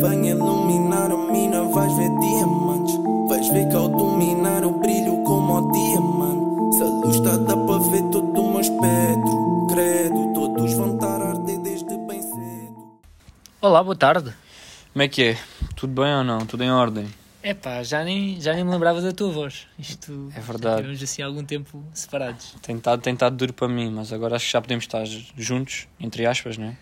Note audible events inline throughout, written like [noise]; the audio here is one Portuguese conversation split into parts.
Venha iluminar a mina, vais ver diamantes. Vais ver que ao dominar eu brilho como o diamante. Se a luz está, dá para ver todo o meu espectro. Credo, todos vão estar a arder desde bem cedo. Olá, boa tarde. Como é que é? Tudo bem ou não? Tudo em ordem? Epá, já nem, já nem me lembrava da tua voz. Isto É verdade. Já tivemos assim algum tempo separados. Tem estado, tem estado duro para mim, mas agora acho que já podemos estar juntos, entre aspas, não é?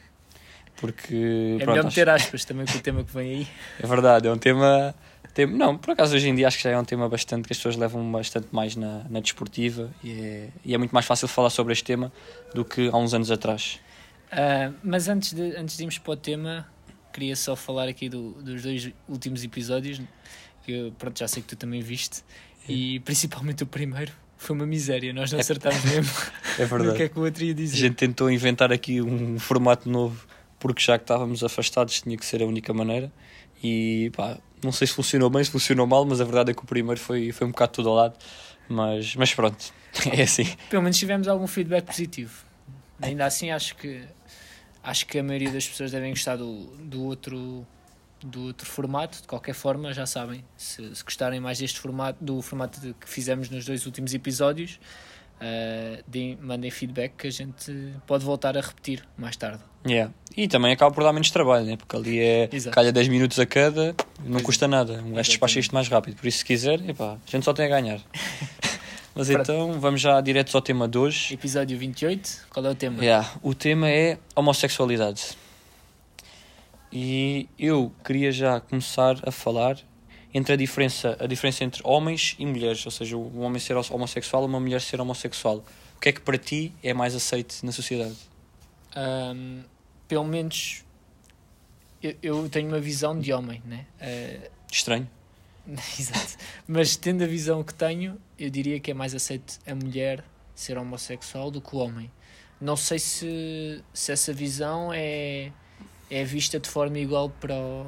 Porque. É pronto, melhor meter aspas também com o tema que vem aí. [laughs] é verdade, é um tema, tem- Não, por acaso hoje em dia acho que já é um tema bastante que as pessoas levam bastante mais na, na desportiva e é, e é muito mais fácil falar sobre este tema do que há uns anos atrás. Ah, mas antes de, antes de irmos para o tema, queria só falar aqui do- dos dois últimos episódios. Que eu, pronto, já sei que tu também viste. E principalmente o primeiro foi uma miséria. Nós não acertámos mesmo [laughs] É [laughs] no que é que o outro ia A dizer. gente tentou inventar aqui um formato novo porque já que estávamos afastados tinha que ser a única maneira e pá, não sei se funcionou bem, se funcionou mal, mas a verdade é que o primeiro foi, foi um bocado tudo ao lado. Mas, mas pronto, [laughs] é assim. Pelo menos tivemos algum feedback positivo. Ainda assim, acho que acho que a maioria das pessoas devem gostar do, do outro do outro formato. De qualquer forma, já sabem. Se, se gostarem mais deste formato, do formato que fizemos nos dois últimos episódios, deem- mandem feedback que a gente pode voltar a repetir mais tarde. Yeah. E também acaba por dar menos trabalho, né? porque ali é Exato. calha 10 minutos a cada, não Pois é. custa nada. Um gajo despacha isto mais rápido. Por isso, se quiser, epá, a gente só tem a ganhar. [laughs] mas Pronto. então, vamos já direto ao tema de hoje. Episódio 28, qual é o tema? Yeah, o tema é homossexualidade. E eu queria já começar a falar entre a diferença, a diferença entre homens e mulheres, ou seja, um homem ser homossexual e uma mulher ser homossexual. O que é que para ti é mais aceito na sociedade? Ahm, pelo menos eu, eu tenho uma visão de homem, né? Eh, Estranho? [laughs] Exato. Mas tendo a visão que tenho, eu diria que é mais aceito a mulher ser homossexual do que o homem. Não sei se, se essa visão é, é vista de forma igual para, o-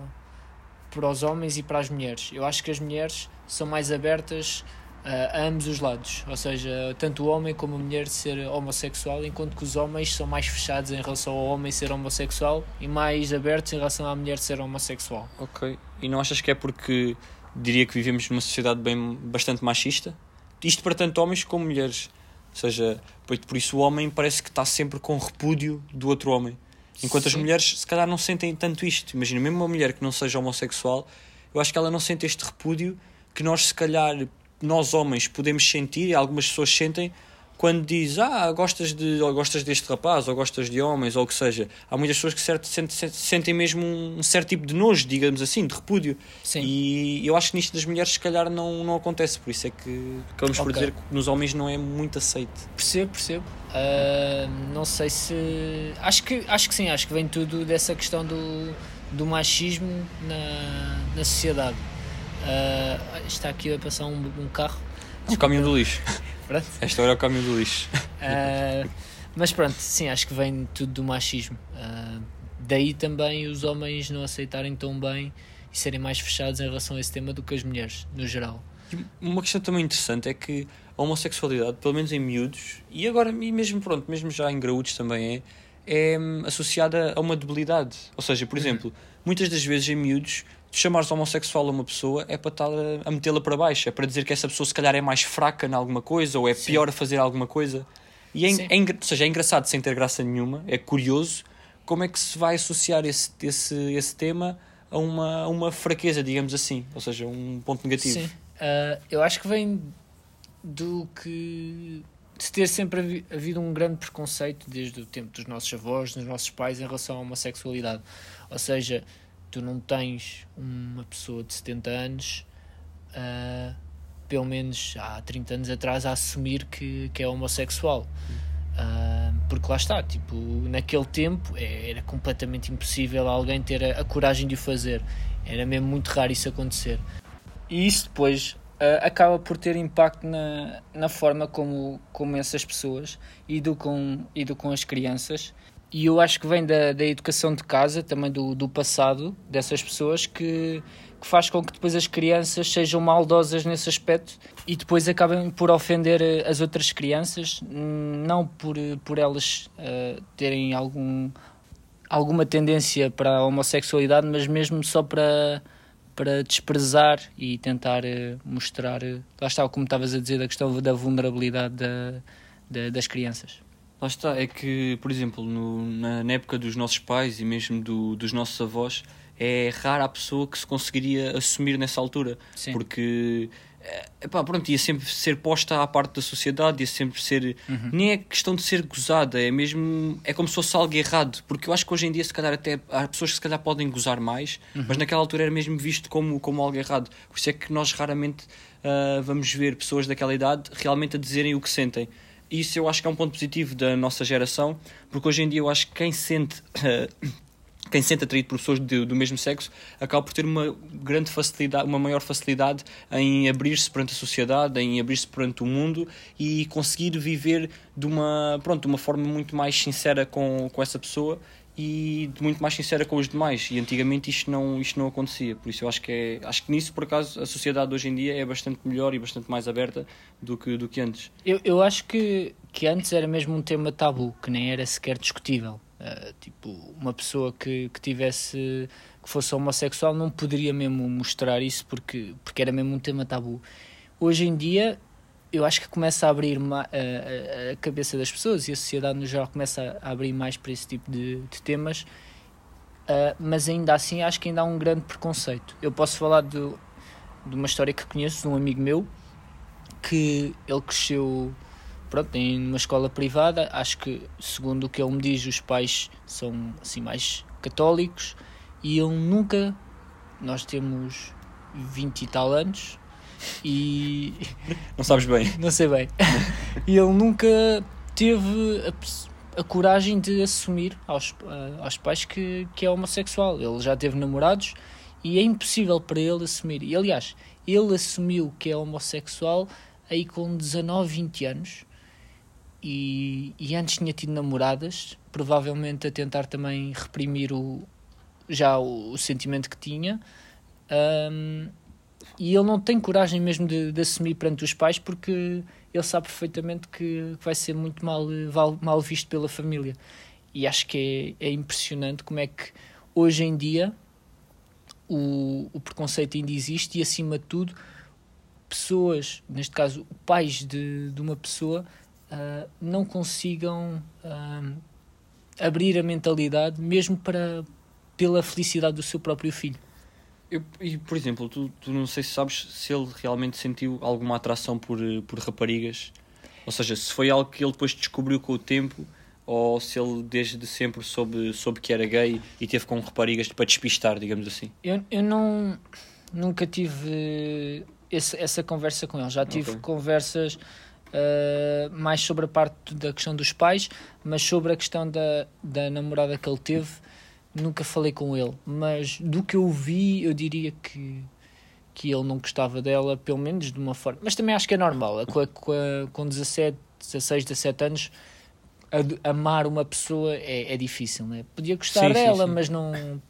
para os homens e para as mulheres. Eu acho que as mulheres são mais abertas ah, a ambos os lados. Ou seja, tanto o homem como a mulher ser homossexual, enquanto que os homens são mais fechados em relação ao homem ser homossexual e mais abertos em relação à mulher ser homossexual. Ok. E não achas que é porque diria que vivemos numa sociedade bem, bastante machista? Isto para tanto homens como mulheres. Ou seja, por isso o homem parece que está sempre com repúdio do outro homem. Enquanto as Sim. mulheres, se calhar, não sentem tanto isto. Imagina, mesmo uma mulher que não seja homossexual, eu acho que ela não sente este repúdio que nós, se calhar, nós homens podemos sentir, e algumas pessoas sentem, quando diz, ah, gostas, de, ou gostas deste rapaz, ou gostas de homens, ou o que seja. Há muitas pessoas que certo, sentem, sentem mesmo um certo tipo de nojo, digamos assim, de repúdio. Sim. E eu acho que nisto das mulheres, se calhar, não, não acontece. Por isso é que acabamos por Ok. dizer que nos homens não é muito aceito. Percebo, percebo. Ah, não sei se. Acho que, acho que sim, acho que vem tudo dessa questão do, do machismo na, na sociedade. Ah, está aqui a passar um, um carro. O caminho do lixo. [laughs] Pronto. Esta hora é o caminho do lixo. Ah, mas pronto, sim, acho que vem tudo do machismo. Ah, daí também os homens não aceitarem tão bem e serem mais fechados em relação a esse tema do que as mulheres, no geral. Uma questão também interessante é que a homossexualidade, pelo menos em miúdos, e agora e mesmo pronto, mesmo já em graúdos também é, é hum, associada a uma debilidade. Ou seja, por exemplo, muitas das vezes em miúdos, chamares homossexual a uma pessoa é para estar a, metê-la para baixo, é para dizer que essa pessoa se calhar é mais fraca em alguma coisa ou é Sim. pior a fazer alguma coisa. E é, é ou seja, é engraçado sem ter graça nenhuma, é curioso como é que se vai associar esse, esse, esse tema a uma, a uma fraqueza, digamos assim, ou seja, um ponto negativo. Sim. Ah, eu acho que vem do que de ter sempre havi- havido um grande preconceito desde o tempo dos nossos avós, dos nossos pais em relação à homossexualidade. Ou seja, tu não tens uma pessoa de 70 anos, ah, pelo menos há 30 anos atrás, a assumir que, que é homossexual. Ah, porque lá está, tipo, naquele tempo é- era completamente impossível alguém ter a, a coragem de o fazer. Era mesmo muito raro isso acontecer. E isso depois ah, acaba por ter impacto na, na forma como, como essas pessoas educam, educam as crianças. E eu acho que vem da, da educação de casa, também do, do passado dessas pessoas, que, que faz com que depois as crianças sejam maldosas nesse aspecto e depois acabem por ofender eh, as outras crianças, não por, por elas ah, terem algum, alguma tendência para a homossexualidade, mas mesmo só para, para desprezar e tentar uh, mostrar. Uh, lá está, como estavas a dizer, a questão da vulnerabilidade da, da, das crianças. Lá está, é que, por exemplo, no, na, na, época dos nossos pais e mesmo do, dos nossos avós, é rara a pessoa que se conseguiria assumir nessa altura. Sim. Porque eh, epá, pronto, ia sempre ser posta à parte da sociedade, ia sempre ser. Uhum. Nem é questão de ser gozada, é mesmo. É como se fosse algo errado. Porque eu acho que hoje em dia, se calhar, até há pessoas que se calhar podem gozar mais, Uhum. mas naquela altura era mesmo visto como, como algo errado. Por isso é que nós raramente ah, vamos ver pessoas daquela idade realmente a dizerem o que sentem. Isso eu acho que é um ponto positivo da nossa geração, porque hoje em dia eu acho que quem sente. quem se sente atraído por pessoas de, do mesmo sexo acaba por ter uma grande facilidade, uma maior facilidade em abrir-se perante a sociedade, em abrir-se perante o mundo e conseguir viver de uma, pronto, de uma forma muito mais sincera com, com essa pessoa e muito mais sincera com os demais. E antigamente isto não, isto não acontecia. Por isso eu acho que é, acho que nisso por acaso a sociedade hoje em dia é bastante melhor e bastante mais aberta do que, do que antes. Eu, eu acho que, que antes era mesmo um tema tabu, que nem era sequer discutível. Uh, tipo, uma pessoa que, que tivesse que fosse homossexual não poderia mesmo mostrar isso porque, porque era mesmo um tema tabu. Hoje em dia eu acho que começa a abrir a, a, a, cabeça das pessoas e a sociedade no geral começa a abrir mais para esse tipo de, de temas, uh, mas ainda assim acho que ainda há um grande preconceito. Eu posso falar de, de uma história que conheço de um amigo meu que ele cresceu pronto, em uma escola privada, acho que segundo o que ele me diz, os pais são assim mais católicos. E ele nunca nós temos 20 e tal anos e não sabes bem, não sei bem. e ele nunca teve a, a coragem de assumir aos, uh, aos pais que, que é homossexual. Ele já teve namorados e é impossível para ele assumir. E aliás, ele assumiu que é homossexual aí com 19, 20 anos e, e antes tinha tido namoradas, provavelmente a tentar também reprimir o, já o, o sentimento que tinha. Um, e ele não tem coragem mesmo de, de, assumir perante os pais porque ele sabe perfeitamente que vai ser muito mal, mal visto pela família. E acho que é, é impressionante como é que hoje em dia o, o preconceito ainda existe e, acima de tudo, pessoas, neste caso, pais de, de uma pessoa, uh, não consigam uh, abrir a mentalidade mesmo para pela felicidade do seu próprio filho. Eu, e, por exemplo, tu, tu não sei se sabes se ele realmente sentiu alguma atração por, por raparigas. Ou seja, se foi algo que ele depois descobriu com o tempo ou se ele desde sempre soube, soube que era gay e teve com raparigas para despistar, digamos assim. Eu, eu não nunca tive esse, essa conversa com ele. Já tive okay. conversas uh, mais sobre a parte da questão dos pais, mas sobre a questão da, da namorada que ele teve nunca falei com ele, mas do que eu vi, eu diria que, que ele não gostava dela, pelo menos de uma forma. Mas também acho que é normal, com, com, com 17, 16, 17 anos, amar uma pessoa é, é difícil, né? Podia gostar Sim, dela, sim, sim. mas não.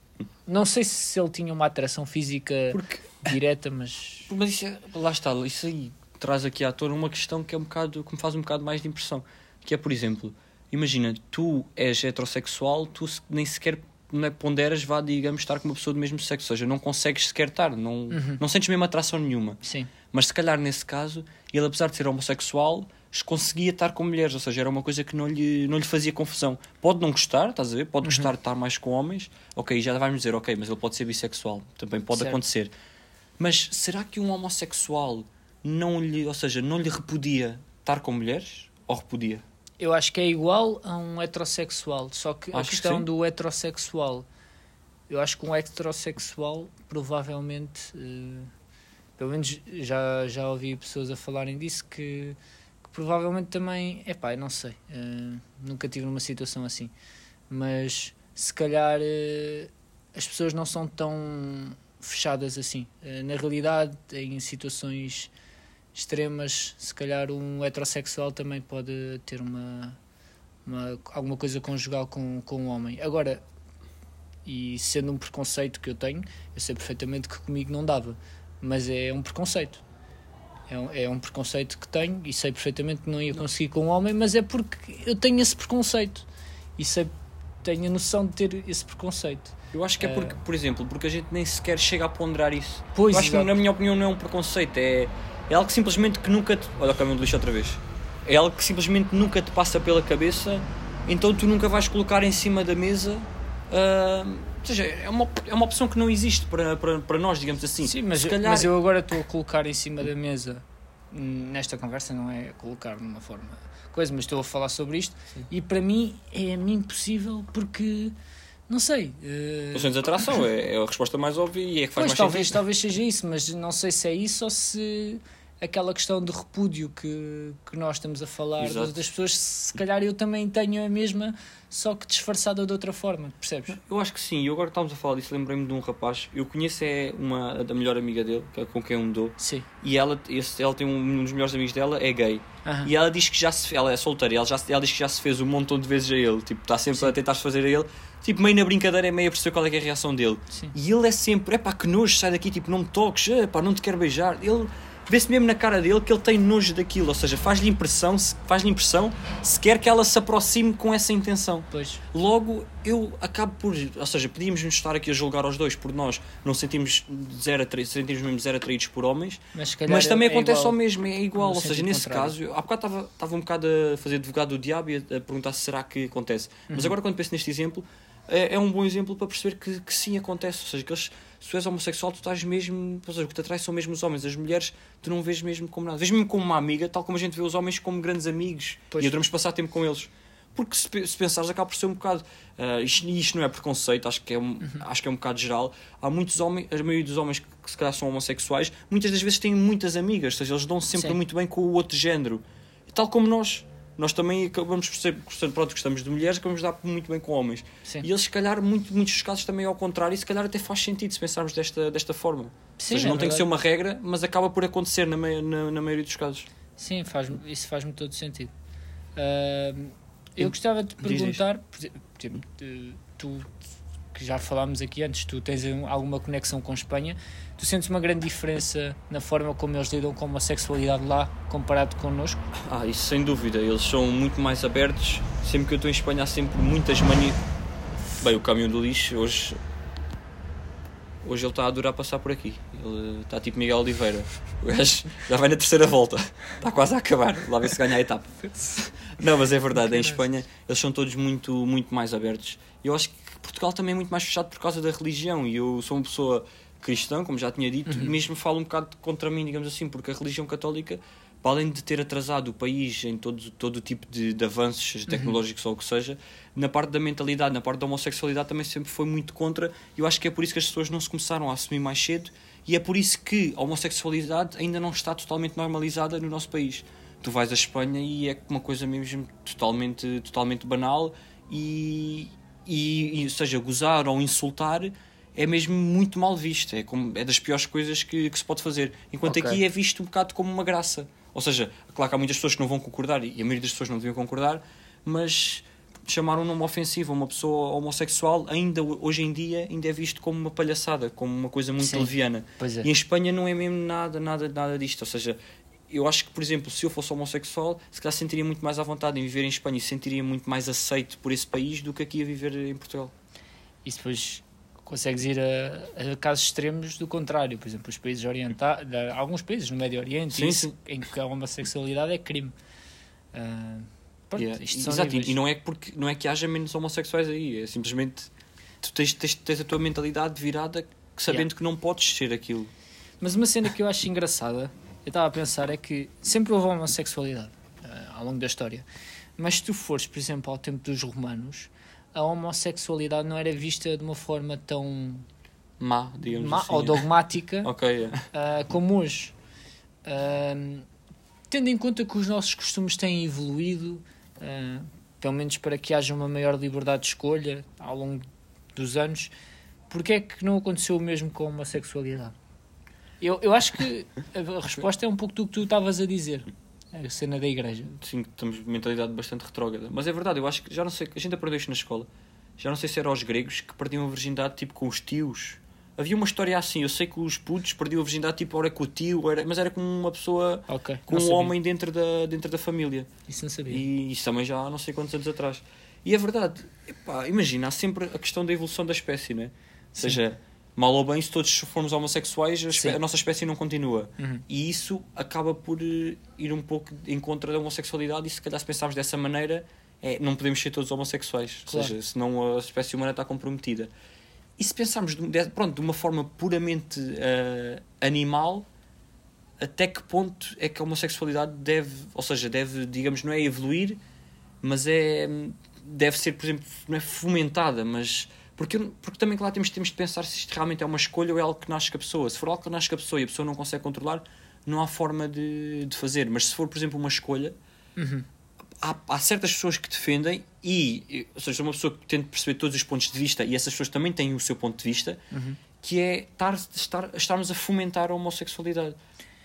Não sei se ele tinha uma atração física Porque- direta, mas. Mas isso é- lá está, isso aí traz aqui à tona uma questão que é um bocado, que me faz um bocado mais de impressão. Que é, por exemplo, imagina, tu és heterossexual, tu nem sequer não é, ponderas, vá, digamos, estar com uma pessoa do mesmo sexo. Ou seja, não consegues sequer estar, não, não sentes mesmo atração nenhuma. Sim. Mas se calhar nesse caso, ele apesar de ser homossexual, conseguia estar com mulheres, ou seja, era uma coisa que não lhe, não lhe fazia confusão. Pode não gostar, estás a ver? Pode gostar de estar mais com homens, ok, já vais-me dizer, ok, mas ele pode ser bissexual, também pode Certo. acontecer. Mas será que um homossexual não lhe, ou seja, não lhe repudia estar com mulheres? Ou repudia? Eu acho que é igual a um heterossexual, só que a Acho que questão sim. do heterossexual, eu acho que um heterossexual provavelmente, eh, pelo menos já, já ouvi pessoas a falarem disso, que, que provavelmente também, epá, eu não sei, eh, nunca tive numa situação assim, mas se calhar eh, as pessoas não são tão fechadas assim. Na realidade, em situações extremas, se calhar um heterossexual também pode ter uma, uma alguma coisa conjugal com, com um homem. Agora, e sendo um preconceito que eu tenho, eu sei perfeitamente que comigo não dava, mas é um preconceito. É um, é um preconceito que tenho e sei perfeitamente que não ia conseguir com um homem, mas é porque eu tenho esse preconceito e sei tenha noção de ter esse preconceito. Eu acho que é porque, por exemplo, porque a gente nem sequer chega a ponderar isso. Pois, eu acho que, na minha opinião, não é um preconceito, é, é algo que simplesmente que nunca te. Olha o caminhão do lixo outra vez. É algo que simplesmente nunca te passa pela cabeça, então tu nunca vais colocar em cima da mesa. ah, ou seja, é uma, é uma opção que não existe para, para, para nós, digamos assim. Sim, mas, Se eu- calhar, mas eu agora estou a colocar em cima da mesa hum, nesta conversa, não é colocar de uma forma coisa, mas estou a falar sobre isto e para mim é impossível porque não sei. eh, Questões de atração é, é a resposta mais óbvia e é que faz Pois, mais talvez, sentido. talvez seja isso, mas não sei se é isso ou se aquela questão de repúdio que, que nós estamos a falar Exato. das pessoas, se calhar eu também tenho a mesma, só que disfarçada de outra forma, percebes? Eu acho que sim, e agora que estávamos a falar disso, lembrei-me de um rapaz. Eu conheço é uma da melhor amiga dele, é com quem eu me dou, Sim. e ela, esse, ela tem um, um dos melhores amigos dela, é gay. Aham. E ela diz que já se ela é solteira, ela, já, ela diz que já se fez um montão de vezes a ele, tipo, está sempre a tentar se fazer a ele, tipo, meio na brincadeira, é meio a perceber qual é, é a reação dele. Sim. E ele é sempre, é pá, que nojo, sai daqui, tipo, não me toques, é pá, não te quero beijar. Ele vê-se mesmo na cara dele que ele tem nojo daquilo, ou seja, faz-lhe impressão, faz-lhe impressão se quer que ela se aproxime com essa intenção. Pois. Logo, eu acabo por. Ou seja, podíamos nos estar aqui a julgar aos dois por nós não sentimos zero atra- sentimos mesmo zero atraídos por homens, Mas, mas também é acontece igual. ao mesmo, é igual. Ou seja, nesse contrário. caso, eu- há bocado estava, estava um bocado a fazer advogado do diabo e a, a perguntar se será que acontece. Mas Uhum. agora, quando penso neste exemplo, é, é um bom exemplo para perceber que, que sim acontece. Ou seja, que eles, se tu és homossexual, tu estás mesmo. Ou seja, o que te atrai são mesmo os homens. As mulheres, tu não vês mesmo como nada. Vês mesmo como uma amiga, tal como a gente vê os homens como grandes amigos Pois. e adoramos passar tempo com eles. Porque se, se pensares, acaba por ser um bocado. ah, isto, e isto não é preconceito, acho que é, um, acho que é um bocado geral. Há muitos homens, a maioria dos homens que, que se calhar são homossexuais, muitas das vezes têm muitas amigas, ou seja, eles dão sempre Sim. muito bem com o outro género. Tal como nós. Nós também acabamos por ser, por ser pronto, gostamos de mulheres, acabamos de dar muito bem com homens. Sim. E eles, se calhar, muito, muitos casos também ao contrário, e se calhar até faz sentido se pensarmos desta, desta forma. Sim, ou seja, é não tem que ser uma regra, mas acaba por acontecer na, na, na maioria dos casos. Sim, faz, isso faz-me todo sentido. Ahm, eu gostava de perguntar, por exemplo, tu que já falámos aqui antes, tu tens um- alguma conexão com Espanha, tu sentes uma grande diferença na forma como eles lidam com a sexualidade lá comparado connosco? Ah, isso sem dúvida, eles são muito mais abertos. Sempre que eu estou em Espanha há sempre muitas manias. Bem, o caminhão do lixo hoje. Hoje ele está a adorar passar por aqui. Ele está tipo Miguel Oliveira. O gajo já vai na terceira volta. Está quase a acabar. Lá ver se ganha a etapa. [laughs] Não, mas é verdade, em Espanha eles são todos muito, muito mais abertos. Eu acho que Portugal também é muito mais fechado por causa da religião. E eu sou uma pessoa cristã, como já tinha dito, e mesmo falo um bocado contra mim, digamos assim, porque a religião católica, para além de ter atrasado o país em todo, todo o tipo de, de avanços, seja tecnológicos ou o que seja, na parte da mentalidade, na parte da homossexualidade também sempre foi muito contra. E eu acho que é por isso que as pessoas não se começaram a assumir mais cedo. E é por isso que a homossexualidade ainda não está totalmente normalizada no nosso país tu vais à Espanha e é uma coisa mesmo totalmente, totalmente banal e, e, e, seja, gozar ou insultar é mesmo muito mal visto, é, como, é das piores coisas que, que se pode fazer. Enquanto Ok. aqui é visto um bocado como uma graça. Ou seja, claro que há muitas pessoas que não vão concordar e a maioria das pessoas não deviam concordar, mas chamar um nome ofensivo a uma pessoa homossexual ainda hoje em dia ainda é visto como uma palhaçada, como uma coisa muito Sim. leviana. É. E em Espanha não é mesmo nada, nada, nada disto. Ou seja, eu acho que, por exemplo, se eu fosse homossexual, se calhar sentiria muito mais à vontade em viver em Espanha e sentiria muito mais aceito por esse país do que aqui a viver em Portugal. E depois consegues ir a, a casos extremos do contrário, por exemplo, os países orientais, alguns países no Médio Oriente, Sim, isso, sim. em que a homossexualidade é crime. Ah, pronto, Yeah. Exato, e- e não é, porque, não é que haja menos homossexuais aí, é simplesmente tu tens, tens, tens a tua mentalidade virada sabendo Yeah. que não podes ser aquilo. Mas uma cena que eu acho engraçada, eu estava a pensar, é que sempre houve homossexualidade ah, ao longo da história. Mas se tu fores, por exemplo, ao tempo dos romanos, a homossexualidade não era vista de uma forma tão Má, digamos má assim. ou dogmática [laughs] Ok, é. ah, como hoje. Ahm, tendo em conta que os nossos costumes têm evoluído, ah, pelo menos para que haja uma maior liberdade de escolha ao longo dos anos, porque é que não aconteceu o mesmo com a homossexualidade? Eu, eu acho que a resposta é um pouco do que tu estavas a dizer, a cena da igreja. Sim, temos mentalidade bastante retrógrada. Mas é verdade, eu acho que já não sei, a gente aprendeu isto na escola. Já não sei se era os gregos que perdiam a virgindade tipo com os tios. Havia uma história assim, eu sei que os putos perdiam a virgindade tipo ora com o tio, era, mas era com uma pessoa, Ok, com não um sabia. homem dentro da, dentro da família. Isso não sabia. E isso também já há não sei quantos anos atrás. E é verdade. Epá, imagina, há sempre a questão da evolução da espécie, né? Ou seja, mal ou bem, se todos formos homossexuais, a, espé- a nossa espécie não continua. Uhum. E isso acaba por eh, ir um pouco em contra da homossexualidade e se calhar se pensarmos dessa maneira, é, não podemos ser todos homossexuais. Claro. Ou seja, senão a espécie humana está comprometida. E se pensarmos de, de- pronto, de uma forma puramente eh, animal, até que ponto é que a homossexualidade deve, ou seja, deve, digamos, não é evoluir, mas é deve ser, por exemplo, não é fomentada, mas porque, porque também claro temos, temos de pensar se isto realmente é uma escolha ou é algo que nasce com a pessoa. Se for algo que nasce com a pessoa e a pessoa não consegue controlar, não há forma de, de fazer. Mas se for, por exemplo, uma escolha, Uhum. há, há certas pessoas que defendem e, ou seja, uma pessoa que tenta perceber todos os pontos de vista e essas pessoas também têm o seu ponto de vista, Uhum. que é estar, estar, estarmos a fomentar a homossexualidade.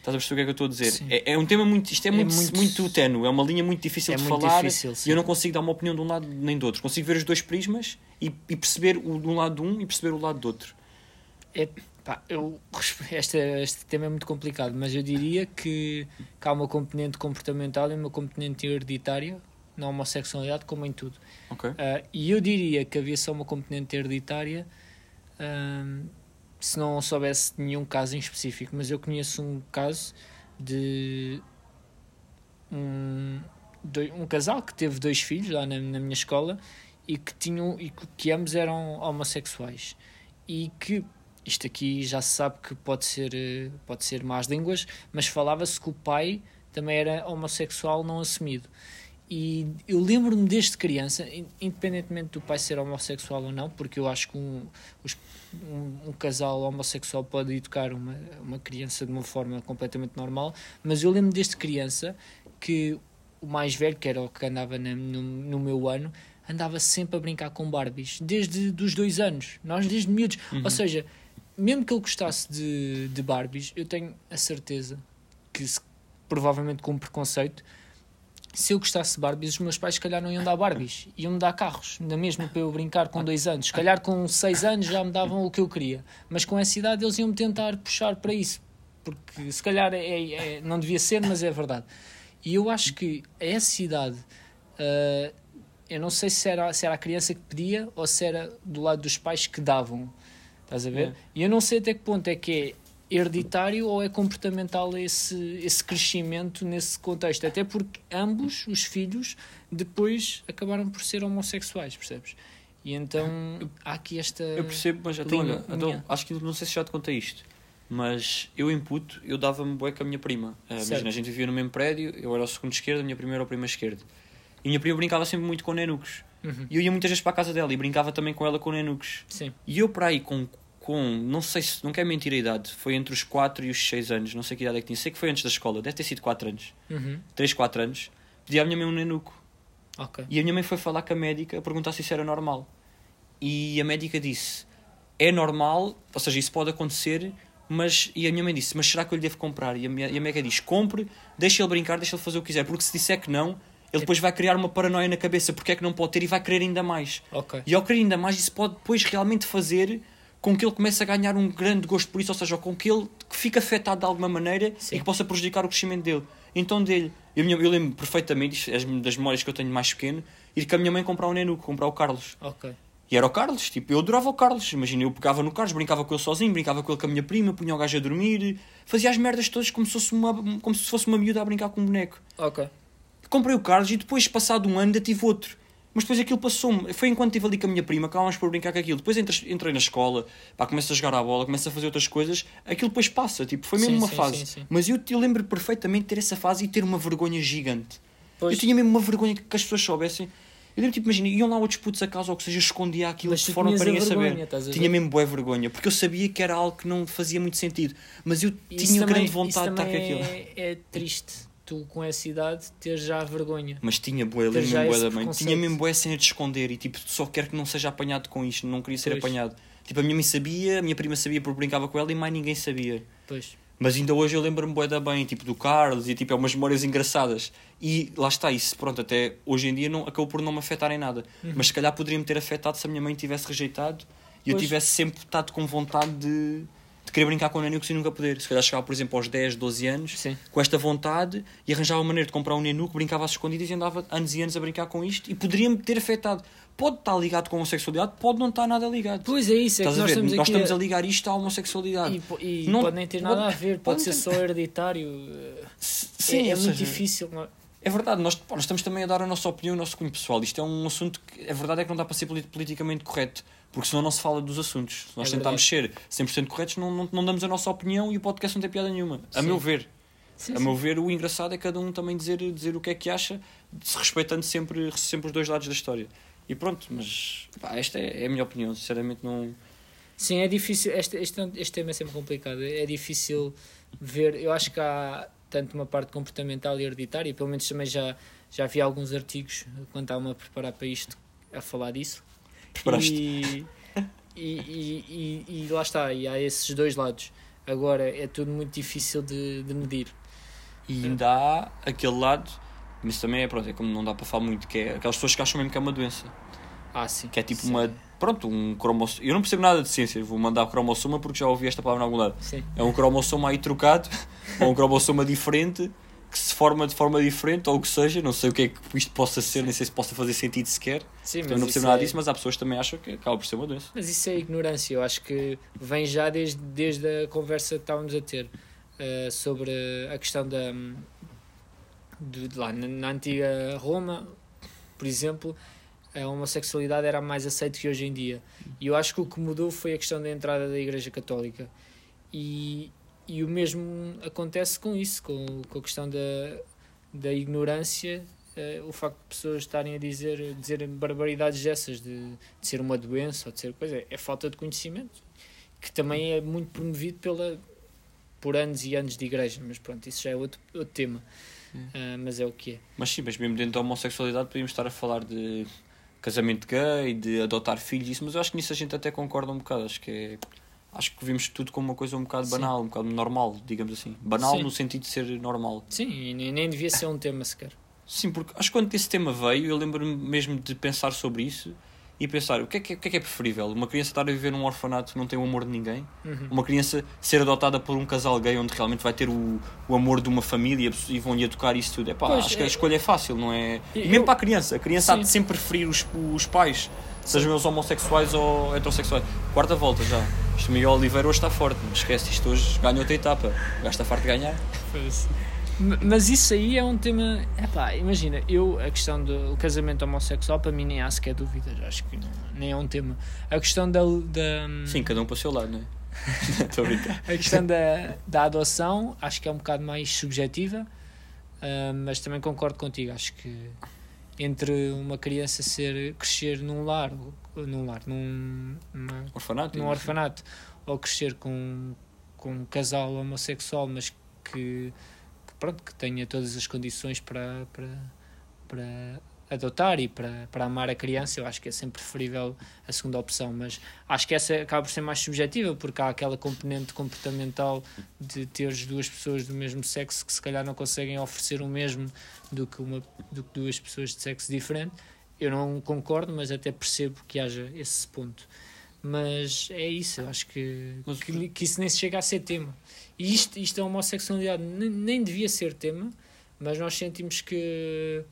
Estás a perceber o que é que eu estou a dizer? É, é um tema muito. Isto é, É muito, muito- muito ténue, é uma linha muito difícil É de muito falar difícil, e eu não consigo dar uma opinião de um lado nem do outro. Consigo ver os dois prismas e, e perceber o de um lado de um e perceber o lado do outro. É, pá, eu, [laughs] este, este tema é muito complicado, mas eu diria que, que há uma componente comportamental e uma componente hereditária na homossexualidade, como em tudo. Ok? Ah, e eu diria que havia só uma componente hereditária ahm, se não soubesse nenhum caso em específico, mas eu conheço um caso de um, doi- um casal que teve dois filhos lá na, na minha escola e que tinham e que ambos eram homossexuais e que isto aqui já se sabe que pode ser eh, pode ser más línguas, mas falava-se que o pai também era homossexual não assumido. E eu lembro-me desde criança, in- independentemente do pai ser homossexual ou não, porque eu acho que um, os- um, um casal homossexual pode educar uma, uma criança de uma forma completamente normal, mas eu lembro desde criança que o mais velho, que era o que andava na- no, no meu ano, andava sempre a brincar com Barbies, desde dos dois anos, nós desde miúdos. Ou seja, mesmo que ele gostasse de, de Barbies, eu tenho a certeza que, se- provavelmente com preconceito, se eu gostasse de Barbies, os meus pais se calhar não iam dar Barbies, iam-me dar carros, ainda mesmo para eu brincar com dois anos. Se calhar com seis anos já me davam o que eu queria, mas com essa idade eles iam-me tentar puxar para isso, porque se calhar é, é- não devia ser, mas é verdade. E eu acho que a essa idade, ah, eu não sei se era, se era a criança que pedia ou se era do lado dos pais que davam. Estás a ver? É. E eu não sei até que ponto é que é hereditário ou é comportamental esse, esse crescimento nesse contexto. Até porque ambos, os filhos, depois acabaram por ser homossexuais, percebes? E então há aqui esta. Eu percebo, mas então, linha- olha, então, acho que não sei se já te contei isto, mas eu inputo, eu dava-me bué com a minha prima. Certo. imagina, a gente vivia no mesmo prédio, eu era o segundo esquerdo, a minha prima era o primo esquerdo. E a minha prima brincava sempre muito com nenucos. Uhum. E eu ia muitas vezes para a casa dela e brincava também com ela com nenucos. Sim. E eu para aí com, com, não sei se, não quero mentir a idade, foi entre os 4 e os 6 anos, não sei que idade é que tinha, sei que foi antes da escola, deve ter sido 4 anos, Uhum. 3, 4 anos, pedi à minha mãe um nenuco. Ok. E a minha mãe foi falar com a médica a perguntar se isso era normal. E a médica disse: é normal, ou seja, isso pode acontecer, mas. E a minha mãe disse: mas será que eu lhe devo comprar? E a, minha, e a médica diz: compre, deixa ele brincar, deixa ele fazer o que quiser, porque se disser que não, ele depois vai criar uma paranoia na cabeça, porque é que não pode ter e vai querer ainda mais. Ok. E ao querer ainda mais, isso pode depois realmente fazer com que ele comece a ganhar um grande gosto por isso, ou seja, com que ele que fique afetado de alguma maneira Sim. e que possa prejudicar o crescimento dele. Então dele, eu, eu lembro perfeitamente, é as- das memórias que eu tenho mais pequeno, ir com a minha mãe comprar um nenu, comprar o Carlos. Ok. E era o Carlos, tipo, eu adorava o Carlos. Imagina, eu pegava no Carlos, brincava com ele sozinho, brincava com ele com a minha prima, punha o gajo a dormir, fazia as merdas todas como se fosse uma, como se fosse uma miúda a brincar com um boneco. Ok. Comprei o Carlos e depois, passado um ano, ainda tive outro. Mas depois aquilo passou-me. Foi enquanto estive ali com a minha prima, acabámos por brincar com aquilo. Depois entrei na escola, pá, começo a jogar à bola, começo a fazer outras coisas. Aquilo depois passa, tipo, foi mesmo Sim, uma sim, fase. sim. Mas eu, te lembro perfeitamente de ter essa fase e ter uma vergonha gigante. Pois. Eu tinha mesmo uma vergonha que as pessoas soubessem. Eu lembro, tipo, imagina, iam lá outros putos a casa ou que seja, escondia aquilo de forma para ninguém vergonha, saber. Tinha mesmo boa vergonha, porque eu sabia que era algo que não fazia muito sentido. Mas eu Isso tinha também- grande vontade de estar com aquilo. É, é triste, tu com essa idade, ter já vergonha. Mas tinha boa, Ter lembro já mesmo boa esse da mãe. Tinha mesmo boa cena de esconder e tipo, só quero que não seja apanhado com isto, não queria ser Pois. apanhado. Tipo, a minha mãe sabia, a minha prima sabia porque brincava com ela e mais ninguém sabia. Pois. Mas ainda hoje eu lembro-me bué da bem, tipo, do Carlos e tipo, é umas memórias engraçadas. E lá está, isso, pronto, até hoje em dia não, acabou por não me afetar em nada. Mas se calhar poderia-me ter afetado se a minha mãe tivesse rejeitado e eu tivesse sempre estado com vontade de, de querer brincar com Nenucos e nunca poder. Se calhar chegava, por exemplo, aos 10, 12 anos, Sim. com esta vontade e arranjava uma maneira de comprar um Nenuco, brincava às escondidas e andava anos e anos a brincar com isto e poderia-me ter afetado. Pode estar ligado com a homossexualidade, pode não estar nada ligado. Pois é isso, é Estás que a nós ver? estamos Nós estamos a ligar isto à homossexualidade. E, e Não- pode nem ter nada a ver, pode, pode ser só hereditário. eh, Sim, é, é muito difícil. não é? É verdade, nós, pá, nós estamos também a dar a nossa opinião, o nosso cunho pessoal. Isto é um assunto que a verdade é que não dá para ser poli- politicamente correto, porque senão não se fala dos assuntos. Se nós É tentarmos ser 100% corretos, não, não, não damos a nossa opinião e o podcast não tem piada nenhuma. A Sim. meu ver. Sim, a sim. meu ver, o engraçado é cada um também dizer, dizer o que é que acha, se respeitando sempre, sempre os dois lados da história. E pronto, mas pá, esta é, é a minha opinião, sinceramente não. Sim, é difícil. Este, este, este tema é sempre complicado. É difícil ver. Eu acho que há tanto uma parte comportamental e hereditária, pelo menos também já, já vi alguns artigos quando estava a preparar para isto a falar disso. Preparaste. E, e, e, e, lá está, e há esses dois lados. Agora é tudo muito difícil de, de medir. E ainda há aquele lado, mas também é, pronto, é como não dá para falar muito, que é aquelas pessoas que acham mesmo que é uma doença. Ah, sim. Que é tipo Sim. uma. Pronto, um cromossomo. Eu não percebo nada de ciência, vou mandar cromossoma porque já ouvi esta palavra em algum lado. Sim. É um cromossoma aí trocado, [laughs] ou um cromossoma diferente, que se forma de forma diferente, ou o que seja, não sei o que é que isto possa ser, nem sei se possa fazer sentido sequer. Sim, Então, eu não percebo nada é- disso, mas há pessoas que também acham que acaba por ser uma doença. Mas isso é ignorância, eu acho que vem já desde, desde a conversa que estávamos a ter eh, sobre a questão da. De, de lá, na, na antiga Roma, por exemplo, a homossexualidade era mais aceita que hoje em dia. E eu acho que o que mudou foi a questão da entrada da Igreja Católica. E, e o mesmo acontece com isso, com, com a questão da, da ignorância, eh, o facto de pessoas estarem a dizer, dizer barbaridades dessas, de, de ser uma doença ou de ser coisa, é falta de conhecimento, que também é muito promovido pela, por anos e anos de igreja, mas pronto, isso já é outro, outro tema. Ah, mas é o que é. Mas sim, mas mesmo dentro da homossexualidade podíamos estar a falar de casamento gay, de adotar filhos, isso, mas eu acho que nisso a gente até concorda um bocado. Acho que é. Acho que vimos tudo como uma coisa um bocado Sim. banal, um bocado normal, digamos assim. Banal Sim. no sentido de ser normal. Sim, e nem, devia ser um tema sequer. Sim, porque acho que quando esse tema veio, eu lembro-me mesmo de pensar sobre isso e pensar o que, é que, é, que é que é preferível? Uma criança estar a viver num orfanato que não tem o amor de ninguém? Uhum. Uma criança ser adotada por um casal gay onde realmente vai ter o, o amor de uma família e vão-lhe educar isso tudo? Epá, Pois, acho que a é- escolha é fácil, não é? E Eu- mesmo para a criança, a criança há de Sim. sempre preferir os, os pais, sejam eles homossexuais ou heterossexuais. Quarta volta já. Isto Miguel Oliveira hoje está forte, não esquece, isto hoje ganha outra etapa. O gajo está farto de ganhar. Mas isso aí é um tema. Epá, imagina, eu, a questão do casamento homossexual, para mim nem há sequer dúvidas, acho que não- nem é um tema. A questão da. da Sim, cada um para o seu lado, não é? [laughs] Estou a brincar. A questão da, da adoção, acho que é um bocado mais subjetiva, ah, mas também concordo contigo. Acho que entre uma criança ser crescer num lar, num lar, num, numa- Orfanato? num orfanato, ou crescer com, com um casal homossexual, mas que, que, pronto, que tenha todas as condições para, para, para adotar e para, para amar a criança, eu acho que é sempre preferível a segunda opção, mas acho que essa acaba por ser mais subjetiva, porque há aquela componente comportamental de teres duas pessoas do mesmo sexo que se calhar não conseguem oferecer o mesmo do que, uma, do que duas pessoas de sexo diferente. Eu não concordo, mas até percebo que haja esse ponto. Mas é isso, eu acho que, Mas- que, que isso nem se chega a ser tema. E isto, isto é homossexualidade, nem, nem devia ser tema, mas nós sentimos que,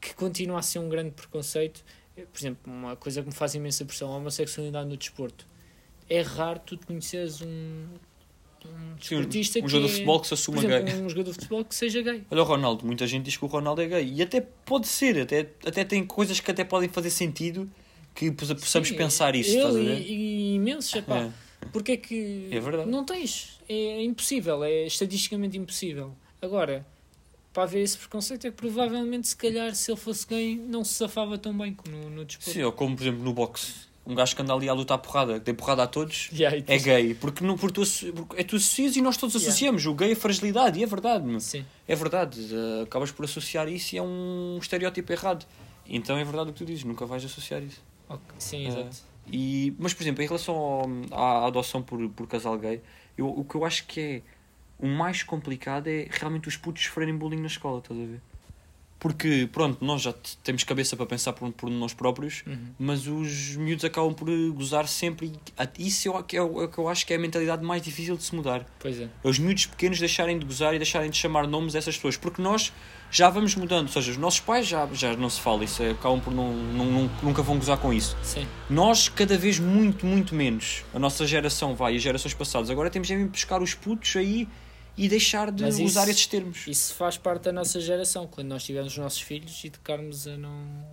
que continua a ser um grande preconceito. Por exemplo, uma coisa que me faz imensa pressão, a homossexualidade no desporto. É raro tu conheceres um, um Sim, um, desportista um que jogador é, de futebol que se assuma exemplo, gay. um jogador de futebol que seja gay. Olha o Ronaldo, muita gente diz que o Ronaldo é gay. E até pode ser, até, até tem coisas que até podem fazer sentido que possa- possamos Sim, pensar isso. estás a Ele ver? e, e imensos, epá, É. porque é que É verdade. não tens? É impossível, é estatisticamente impossível. Agora, para haver esse preconceito é que provavelmente, se calhar, se ele fosse gay, não se safava tão bem como no, no desporto. Sim, ou como por exemplo no boxe. Um gajo que anda ali a lutar porrada, que tem porrada a todos, Yeah, é depois- gay. Porque, não, porque, tu, porque é tu associas e nós todos Yeah. associamos. O gay é fragilidade, e é verdade. Sim. É verdade. eh, acabas por associar isso e é um estereótipo errado. Então é verdade o que tu dizes, nunca vais associar isso. Ok, Sim, É. exato. E, mas, por exemplo, em relação ao- à adoção por, por casal gay, eu, o que eu acho que é o mais complicado é realmente os putos sofrerem bullying na escola, estás a ver? Porque, pronto, nós já temos cabeça para pensar por, por nós próprios, Uhum. mas os miúdos acabam por gozar sempre. E isso eu, é o é o que eu acho que é a mentalidade mais difícil de se mudar. Pois é. É os miúdos pequenos deixarem de gozar e deixarem de chamar nomes a essas pessoas. Porque nós já vamos mudando. Ou seja, os nossos pais já, já não se fala isso. é, Acabam por não, não, nunca vão gozar com isso. Sim. Nós, cada vez muito, muito menos. A nossa geração vai e as gerações passadas. Agora temos de buscar os putos aí e deixar de Mas isso- usar esses termos. Isso faz parte da nossa geração, quando nós tivermos os nossos filhos e educarmos a não,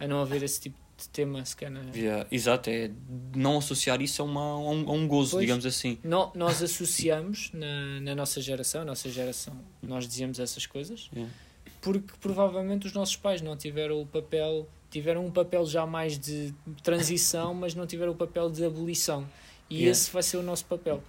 a não haver esse tipo de tema, sequer. na- Yeah, exato, é não associar isso a, uma, a, um, a um gozo, Pois. digamos assim. No- nós associamos na, na nossa geração, nossa geração, nós dizíamos essas coisas, Yeah. porque provavelmente os nossos pais não tiveram o papel, tiveram um papel já mais de transição, mas não tiveram o papel de abolição. E Yeah. esse vai ser o nosso papel.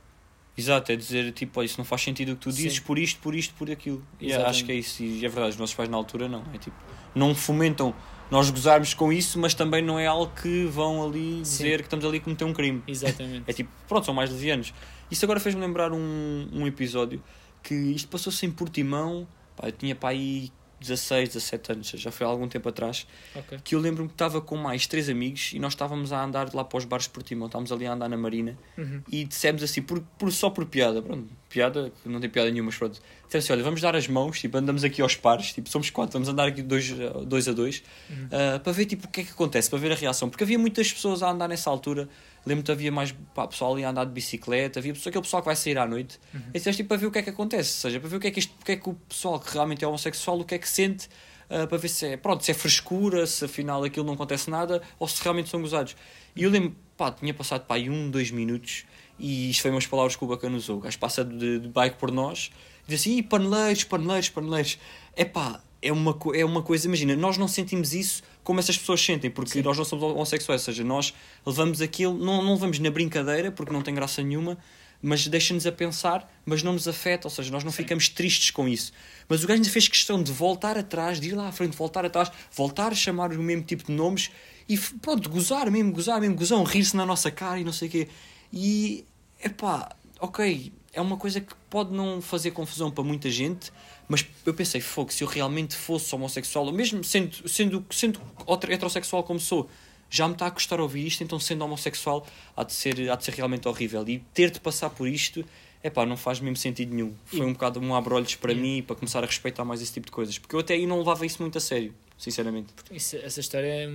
Exato, é dizer tipo, "Olha, isso não faz sentido o que tu dizes Sim. por isto, por isto, por aquilo. E acho que é isso, e é verdade, os nossos pais na altura não. É tipo, não fomentam nós gozarmos com isso, mas também não é algo que vão ali dizer que estamos ali a cometer um crime. Exatamente. [laughs] É tipo, pronto, são mais levianos. Isso agora fez-me lembrar um, um episódio que isto passou-se em Portimão, pá, eu tinha pá aí 16, 17 anos, já foi há algum tempo atrás, Ok. que eu lembro-me que estava com mais três amigos e nós estávamos a andar lá para os bares de Portimão, estávamos ali a andar na Marina Uhum. e dissemos assim, por, por- só por piada, pronto, piada, não tem piada nenhuma, mas pronto, dissemos assim, olha, vamos dar as mãos, tipo, andamos aqui aos pares, tipo, somos quatro, vamos andar aqui dois, a- dois a dois, Uhum. ah, para ver, tipo, o que é que acontece, para ver a reação, porque havia muitas pessoas a andar nessa altura, lembro-te, havia mais pá, pessoal ali a andar de bicicleta, havia pessoa, aquele pessoal que vai sair à noite, Uhum. e disseste, tipo, para ver o que é que acontece, ou seja, para ver o que é que, isto, o, que, é que o pessoal que realmente é homossexual, o que é que sente, ah, para ver se é, pronto, se é frescura, se afinal aquilo não acontece nada, ou se realmente são gozados. E eu lembro, pá, tinha passado pá, aí um, dois minutos, e isto foi umas palavras que o bacana usou. O gajo passa de, de bike por nós e diz assim: "Ih, paneleiros, paneleiros, paneleiros. É pá, é uma, é uma coisa, imagina, nós não sentimos isso como essas pessoas sentem, porque Sim. nós não somos homossexuais, ou seja, nós levamos aquilo, não, não levamos na brincadeira, porque não tem graça nenhuma, mas deixa-nos a pensar, mas não nos afeta, ou seja, nós não ficamos tristes com isso. Mas o gajo ainda fez questão de voltar atrás, de ir lá à frente, voltar atrás, voltar a chamar o mesmo tipo de nomes e pronto, gozar mesmo, gozar mesmo, gozão, rir-se na nossa cara e não sei o quê. E, epá, ok, é uma coisa que pode não fazer confusão para muita gente, mas eu pensei, fogo, se eu realmente fosse homossexual, ou mesmo sendo, sendo, sendo heterossexual como sou, já me está a custar ouvir isto, então sendo homossexual há de ser, há de ser realmente horrível. E ter de passar por isto, epá, não faz mesmo sentido nenhum. Foi um bocado um abrolhos para E- mim, para começar a respeitar mais esse tipo de coisas. Porque eu até aí não levava isso muito a sério, sinceramente. Isso- essa história é,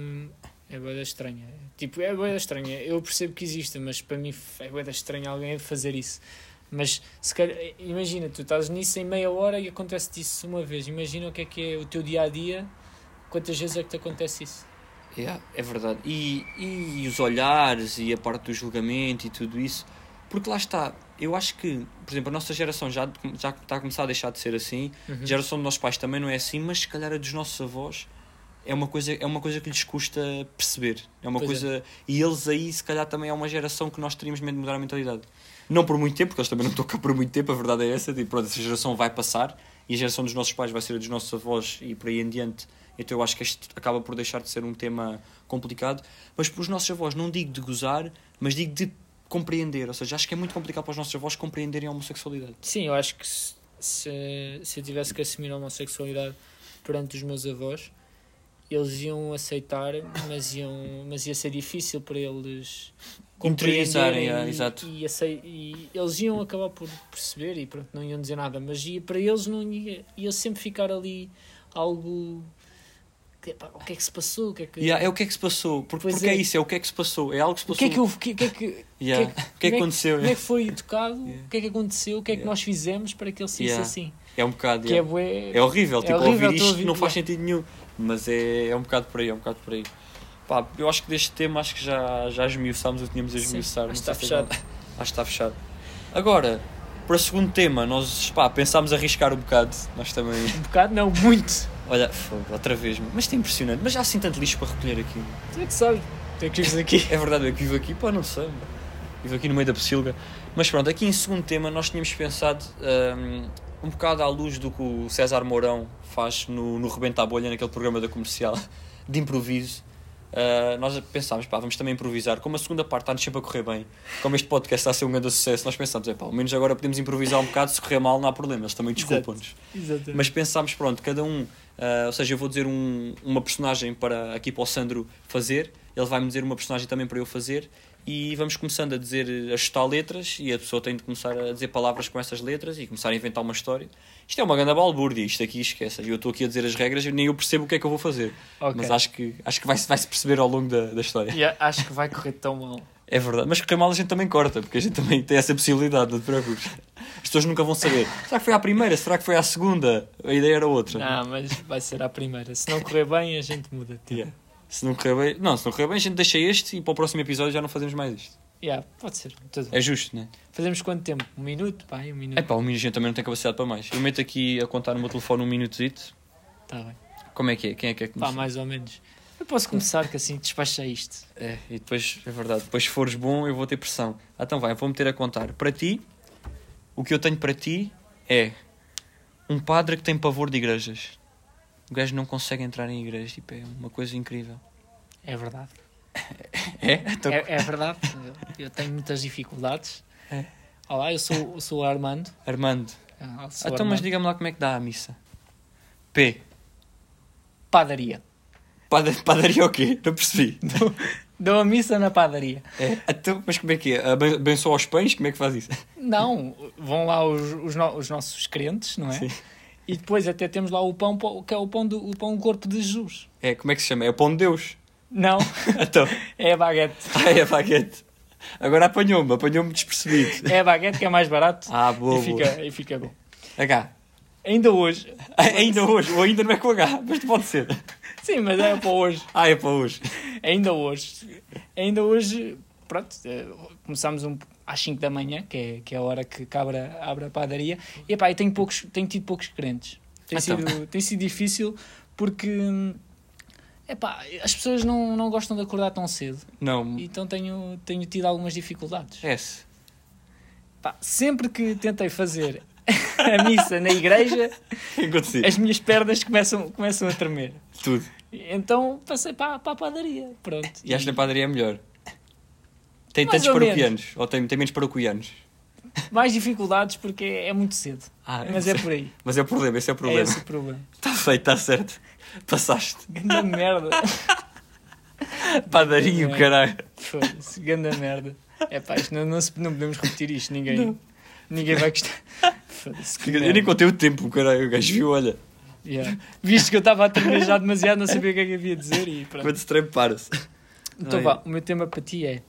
é boeda estranha. Tipo, é boeda estranha. Eu percebo que existe, mas para mim é boeda estranha alguém fazer isso. Mas se calhar, imagina, tu estás nisso em meia hora e acontece isso uma vez. Imagina o que é que é o teu dia a dia, quantas vezes é que te acontece isso? Yeah, é verdade. E, e os olhares e a parte do julgamento e tudo isso. Porque lá está, eu acho que, por exemplo, a nossa geração já, já está a começar a deixar de ser assim. Uhum. A geração dos nossos pais também não é assim, mas se calhar a dos nossos avós é uma coisa, é uma coisa que lhes custa perceber. É uma Pois é. coisa. E eles aí, se calhar, também é uma geração que nós teríamos medo de mudar a mentalidade. Não por muito tempo, porque eles também não estão cá por muito tempo, a verdade é essa. Tipo, pronto, essa geração vai passar e a geração dos nossos pais vai ser a dos nossos avós e por aí em diante. Então eu acho que este acaba por deixar de ser um tema complicado. Mas para os nossos avós, não digo de gozar, mas digo de compreender. Ou seja, acho que é muito complicado para os nossos avós compreenderem a homossexualidade. Sim, eu acho que se, se, se eu tivesse que assumir a homossexualidade perante os meus avós, eles iam aceitar, mas, iam, mas ia ser difícil para eles compreenderem é, e- exato. E, e eles iam acabar por perceber e pronto, não iam dizer nada, mas ia, para eles não ia, ia sempre ficar ali algo. Que, pá, o que é que se passou? O que é que, Yeah, é o que é que se passou. Porque, Pois porque é. é. isso, é o que é que se passou. É algo que se o passou. que é que? O que, o que é que. Yeah. o que é que- O que é que aconteceu? Como é que foi educado? Yeah. O que é que aconteceu? O que é que nós fizemos para que ele se Yeah. assim? É um bocado. Que é, bué... É horrível, É tipo, horrível, ouvir isto ouvir, não faz sentido nenhum. Mas é, é um bocado por aí, é um bocado por aí. Pá, eu acho que deste tema acho que já, já esmiuçámos o que tínhamos a esmiuçar. acho que está é fechado. Acho que está fechado. Agora, para o segundo tema, nós pá, pensámos arriscar um bocado. Nós também. Um bocado, não, muito. Olha, fogo, outra vez. Mas é impressionante. Mas já há assim tanto lixo para recolher aqui. Tu é que sabes. Tu é que vives aqui. É verdade, eu que vivo aqui, pá, não sei. Vivo aqui no meio da pocilga. Mas pronto, aqui em segundo tema nós tínhamos pensado hum, um, bocado à luz do que o César Mourão faz no, no Rebenta a Bolha, naquele programa da comercial, [laughs] de improviso. Uh, nós pensámos, pá, vamos também improvisar. Como a segunda parte está-nos sempre a correr bem, como este podcast está a ser um grande sucesso, nós pensámos, é pá, ao menos agora podemos improvisar um bocado, se correr mal não há problema, eles também desculpam-nos. Mas pensámos, pronto, cada um Ah, ou seja, eu vou dizer um- uma personagem para aqui para o Sandro fazer, ele vai-me dizer uma personagem também para eu fazer e vamos começando a dizer, a chutar letras e a pessoa tem de começar a dizer palavras com essas letras e começar a inventar uma história. Isto é uma grande balbúrdia, isto aqui esquece. Eu estou aqui a dizer as regras e nem eu percebo o que é que eu vou fazer. Ok. Mas acho que, acho que vai, vai-se perceber ao longo da, da história. E acho que vai correr tão mal. É verdade, mas correr mal a gente também corta, porque a gente também tem essa possibilidade, não te preocupes. As pessoas nunca vão saber. Será que foi à primeira? Será que foi à segunda? A ideia era outra. Não, mas vai ser a primeira. Se não correr bem, a gente muda. Yeah. Se não correr bem, não, se não correr bem, a gente deixa este e para o próximo episódio já não fazemos mais isto. Yeah, pode ser. Tudo. É justo, não é? Fazemos quanto tempo? Um minuto? Pá, um minuto. É pá, o minuto a gente também não tem capacidade para mais. Eu meto aqui a contar no meu telefone um minutozito. Tá bem. Como é que é? Quem é que é que Pá, começa? mais ou menos. Eu posso começar que assim despacha isto. É, e depois, é verdade, depois se fores bom eu vou ter pressão. Ah, então vai, vou meter a contar. Para ti, o que eu tenho para ti é um padre que tem pavor de igrejas. O gajo não consegue entrar em igrejas, tipo, é uma coisa incrível. É verdade. [laughs] É? Então, É, é verdade. Eu- tenho muitas dificuldades. É. Olá, eu sou, eu sou o Armando. Armando. Ah, sou então, mas Armando. diga-me lá como é que dá a missa. P. Padaria. Pada- Padaria o quê? Não percebi. [laughs] Dou a missa na padaria. É? Então, mas como é que é? Aben- Abençoa aos pães? Como é que faz isso? Não, vão lá os, os, no- os nossos crentes, não é? Sim. E depois até temos lá o pão, que é o pão do o pão do corpo de Jesus. É, como é que se chama? É o pão de Deus. Não, [laughs] Então, é a baguete. ah, é a baguete. Agora apanhou-me, apanhou-me despercebido. É a baguete que é mais barato Ah, boa, e, fica, e fica bom. H. Ainda hoje. [laughs] Ainda hoje, ou ainda não é com H, mas pode ser. Sim, mas é para hoje. Ah, é para hoje. Ainda hoje. Ainda hoje, pronto, eh, começámos um, às 5 da manhã, que é, que é a hora que cabra abre a padaria. E epá, eu tenho, poucos, tenho tido poucos crentes. Tem, Então. sido, tem sido difícil porque epá, as pessoas não, não gostam de acordar tão cedo. Não, Então tenho, tenho tido algumas dificuldades. S. Pá, sempre que tentei fazer [laughs] a missa na igreja, aconteceu? as minhas pernas começam, começam a tremer. Tudo. Então passei para, para a padaria. Pronto. E acho que na padaria é melhor. Tem Mais tantos ou menos. paroquianos? Ou tem, tem menos paroquianos? Mais dificuldades porque é muito cedo. Ah, Mas é por aí. Mas é o problema, esse é o É problema. esse o problema. Está feito, está certo. Passaste. Ganda merda. [laughs] Padaria, É. caralho. Foda-se, ganda merda. É pá, isto não, não, se- não podemos repetir isto. Ninguém, ninguém vai gostar. Eu nem contei o tempo, caralho. O gajo viu, olha. Yeah. Visto que eu estava a já demasiado, não sabia o que é que havia de dizer e pronto. Quando se para-se. Então Ai. vá, o meu tema para ti é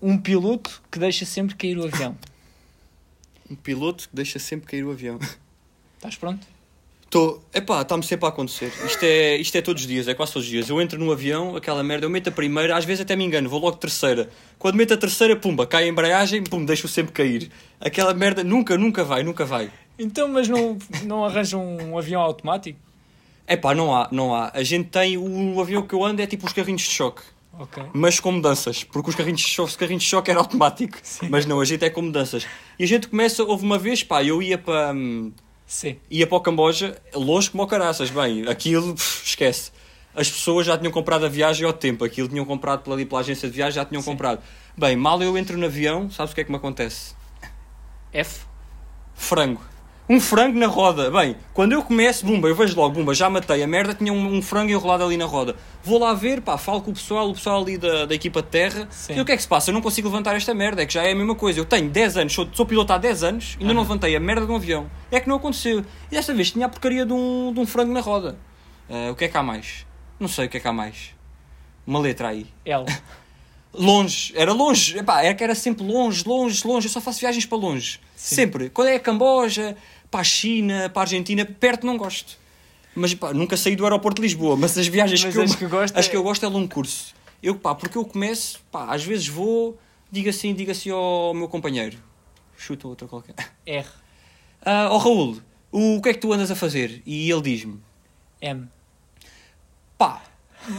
um piloto que deixa sempre cair o avião. Um piloto que deixa sempre cair o avião. Estás pronto? Estou. Epá, está-me sempre a acontecer. Isto é, isto é todos os dias, é quase todos os dias. Eu entro no avião, aquela merda, eu meto a primeira, às vezes até me engano, vou logo terceira. Quando meto a terceira, pumba, cai a embreagem, pum, deixo sempre cair. Aquela merda nunca, nunca vai, nunca vai. Então, mas não, não arranjam um avião automático? Epá, não há, não há. A gente tem. O avião que eu ando é tipo os carrinhos de choque. Ok. Mas com mudanças, porque os carrinhos de choque, os carrinhos de choque era automático. Mas não, a gente é com mudanças. E a gente começa, houve uma vez, pá, eu ia para. hum, Sim. ia para o Camboja, longe como o caraças. Bem, aquilo, pff, esquece. As pessoas já tinham comprado a viagem ao tempo, aquilo tinham comprado pela, pela agência de viagem, já tinham Sim. comprado. Bem, mal eu entro no avião, sabes o que é que me acontece? F. Frango. Um frango na roda. Bem, quando eu começo, bumba, eu vejo logo, bumba, já matei a merda, tinha um, um frango enrolado ali na roda. Vou lá ver, pá, falo com o pessoal, o pessoal ali da, da equipa de terra. Sim. E o que é que se passa? Eu não consigo levantar esta merda, é que já é a mesma coisa. Eu tenho 10 anos, sou, sou piloto há 10 anos, ainda não Aham. levantei a merda de um avião. É que não aconteceu. E desta vez tinha a porcaria de um, de um frango na roda. Ah, o que é que há mais? Não sei o que é que há mais. Uma letra aí. L. [laughs] Longe, era longe, Epá, era que era sempre longe, longe, longe. Eu só faço viagens para longe. Sim. Sempre. Quando é a Camboja, para a China, para a Argentina, perto não gosto. Mas pá, nunca saí do aeroporto de Lisboa. Mas as viagens Mas que, eu, as que [laughs] gosta as é- que eu gosto é longo curso. Eu, pá, porque eu começo, pá, às vezes vou, digo assim, digo assim ao meu companheiro. Chuta outra qualquer. R. Ah, ó Raul, o que é que tu andas a fazer? E ele diz-me, M. pá,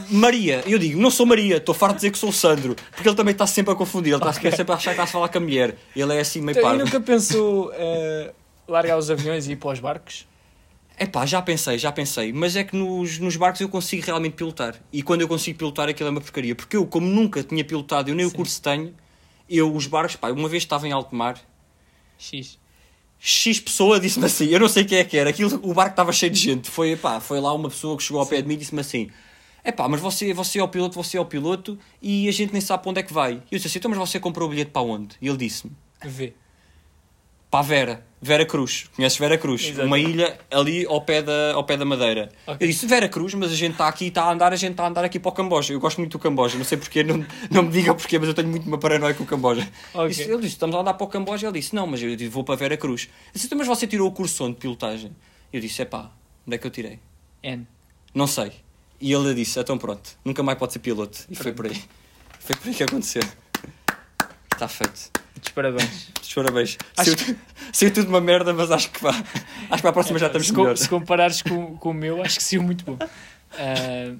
Maria. Eu digo, não sou Maria, estou farto de dizer que sou o Sandro. Porque ele também está sempre a confundir, ele está sempre a achar que está a falar com a mulher. Ele é assim meio Então, parvo. nunca pensou [laughs] eh, largar os aviões e ir para os barcos? É pá, já pensei, já pensei. Mas é que nos, nos barcos eu consigo realmente pilotar. E quando eu consigo pilotar aquilo é uma porcaria. Porque eu, como nunca tinha pilotado, eu nem o Sim. curso tenho, eu, os barcos, pá, uma vez estava em alto mar, X. X pessoa disse-me assim, eu não sei quem é que era, aquilo, o barco estava cheio de gente. Foi, pá, foi lá uma pessoa que chegou ao pé de mim e disse-me assim: é pá, mas você, você é o piloto, você é o piloto e a gente nem sabe para onde é que vai. E eu disse assim: então, mas você comprou o bilhete para onde? E ele disse-me: Vê. para a Vera, Vera Cruz. Conheces Vera Cruz? Exato. Uma ilha ali ao pé da, ao pé da Madeira. Ok. Eu disse: Vera Cruz, mas a gente está aqui, está a andar, a gente está a andar aqui para o Camboja. Eu gosto muito do Camboja, não sei porquê, não, não me diga porquê, mas eu tenho muito uma paranoia com o Camboja. Ok. Disse- ele disse: estamos a andar para o Camboja. Ele disse: não, mas eu vou para Vera Cruz. Eu disse: então, mas você tirou o curso onde de pilotagem? Eu disse: é pá, onde é que eu tirei? N. Não sei. E ele disse: então pronto, nunca mais pode ser piloto. E foi por aí. Foi por aí que aconteceu. Está feito. Muitos parabéns. Muitos parabéns. Acho Saiu, [laughs] saiu tudo uma merda, mas acho que vá. Acho que para a próxima já estamos se, melhor. se comparares com, com o meu, acho que saiu muito bom. Ah,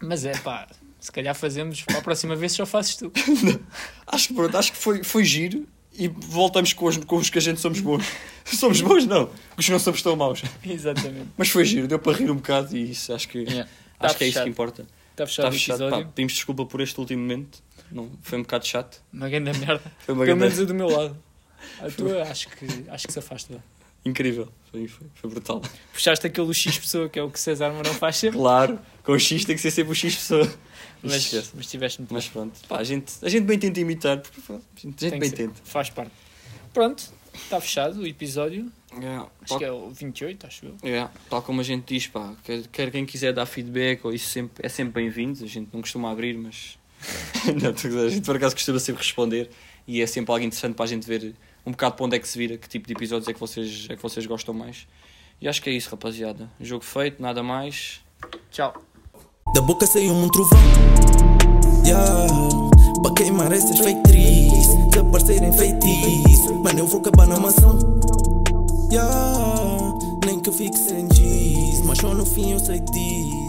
mas é pá, se calhar fazemos para a próxima vez só fazes tu. [laughs] Acho que pronto, acho que foi, foi giro e voltamos com os, com os que a gente somos bons. [laughs] somos bons, não. Os que não somos tão maus. Exatamente. Mas foi giro, deu para rir um bocado e isso acho que, Yeah. acho Tá que é isso que importa. Está Está fechado o fechado. Pá, episódio. pedimos desculpa por este último momento. Não, foi um bocado chato. Uma grande merda. Foi uma Pelo grande... menos do meu lado. [laughs] A tua acho que, acho que se afaste bem. Incrível. Foi, foi, foi brutal. Puxaste aquele X pessoa que é o que César Mourão faz sempre. Claro, com o X tem que ser sempre o X pessoa. Mas, mas tiveste muito Mas pronto, pá, a, gente, a gente bem tenta imitar, porque pá, a gente, a gente bem tenta. Faz parte. Pronto, está fechado o episódio. Yeah, Acho tal, que é o 28, acho eu. yeah, tal como a gente diz, pá, quer, quer quem quiser dar feedback ou isso sempre, é sempre bem-vindo. A gente não costuma abrir, mas [laughs] não, a gente por acaso costuma sempre responder e é sempre algo interessante para a gente ver um bocado para onde é que se vira, que tipo de episódios é que vocês, é que vocês gostam mais. E acho que é isso, rapaziada. Jogo feito, nada mais. Tchau. Da boca saiu um trovão. Yeah. Para queimar essas trees. Desaparecerem feitiço. Mano, eu vou acabar na mansão. Yeah. Nem que eu fique sem giz. Mas só no fim eu sei disso.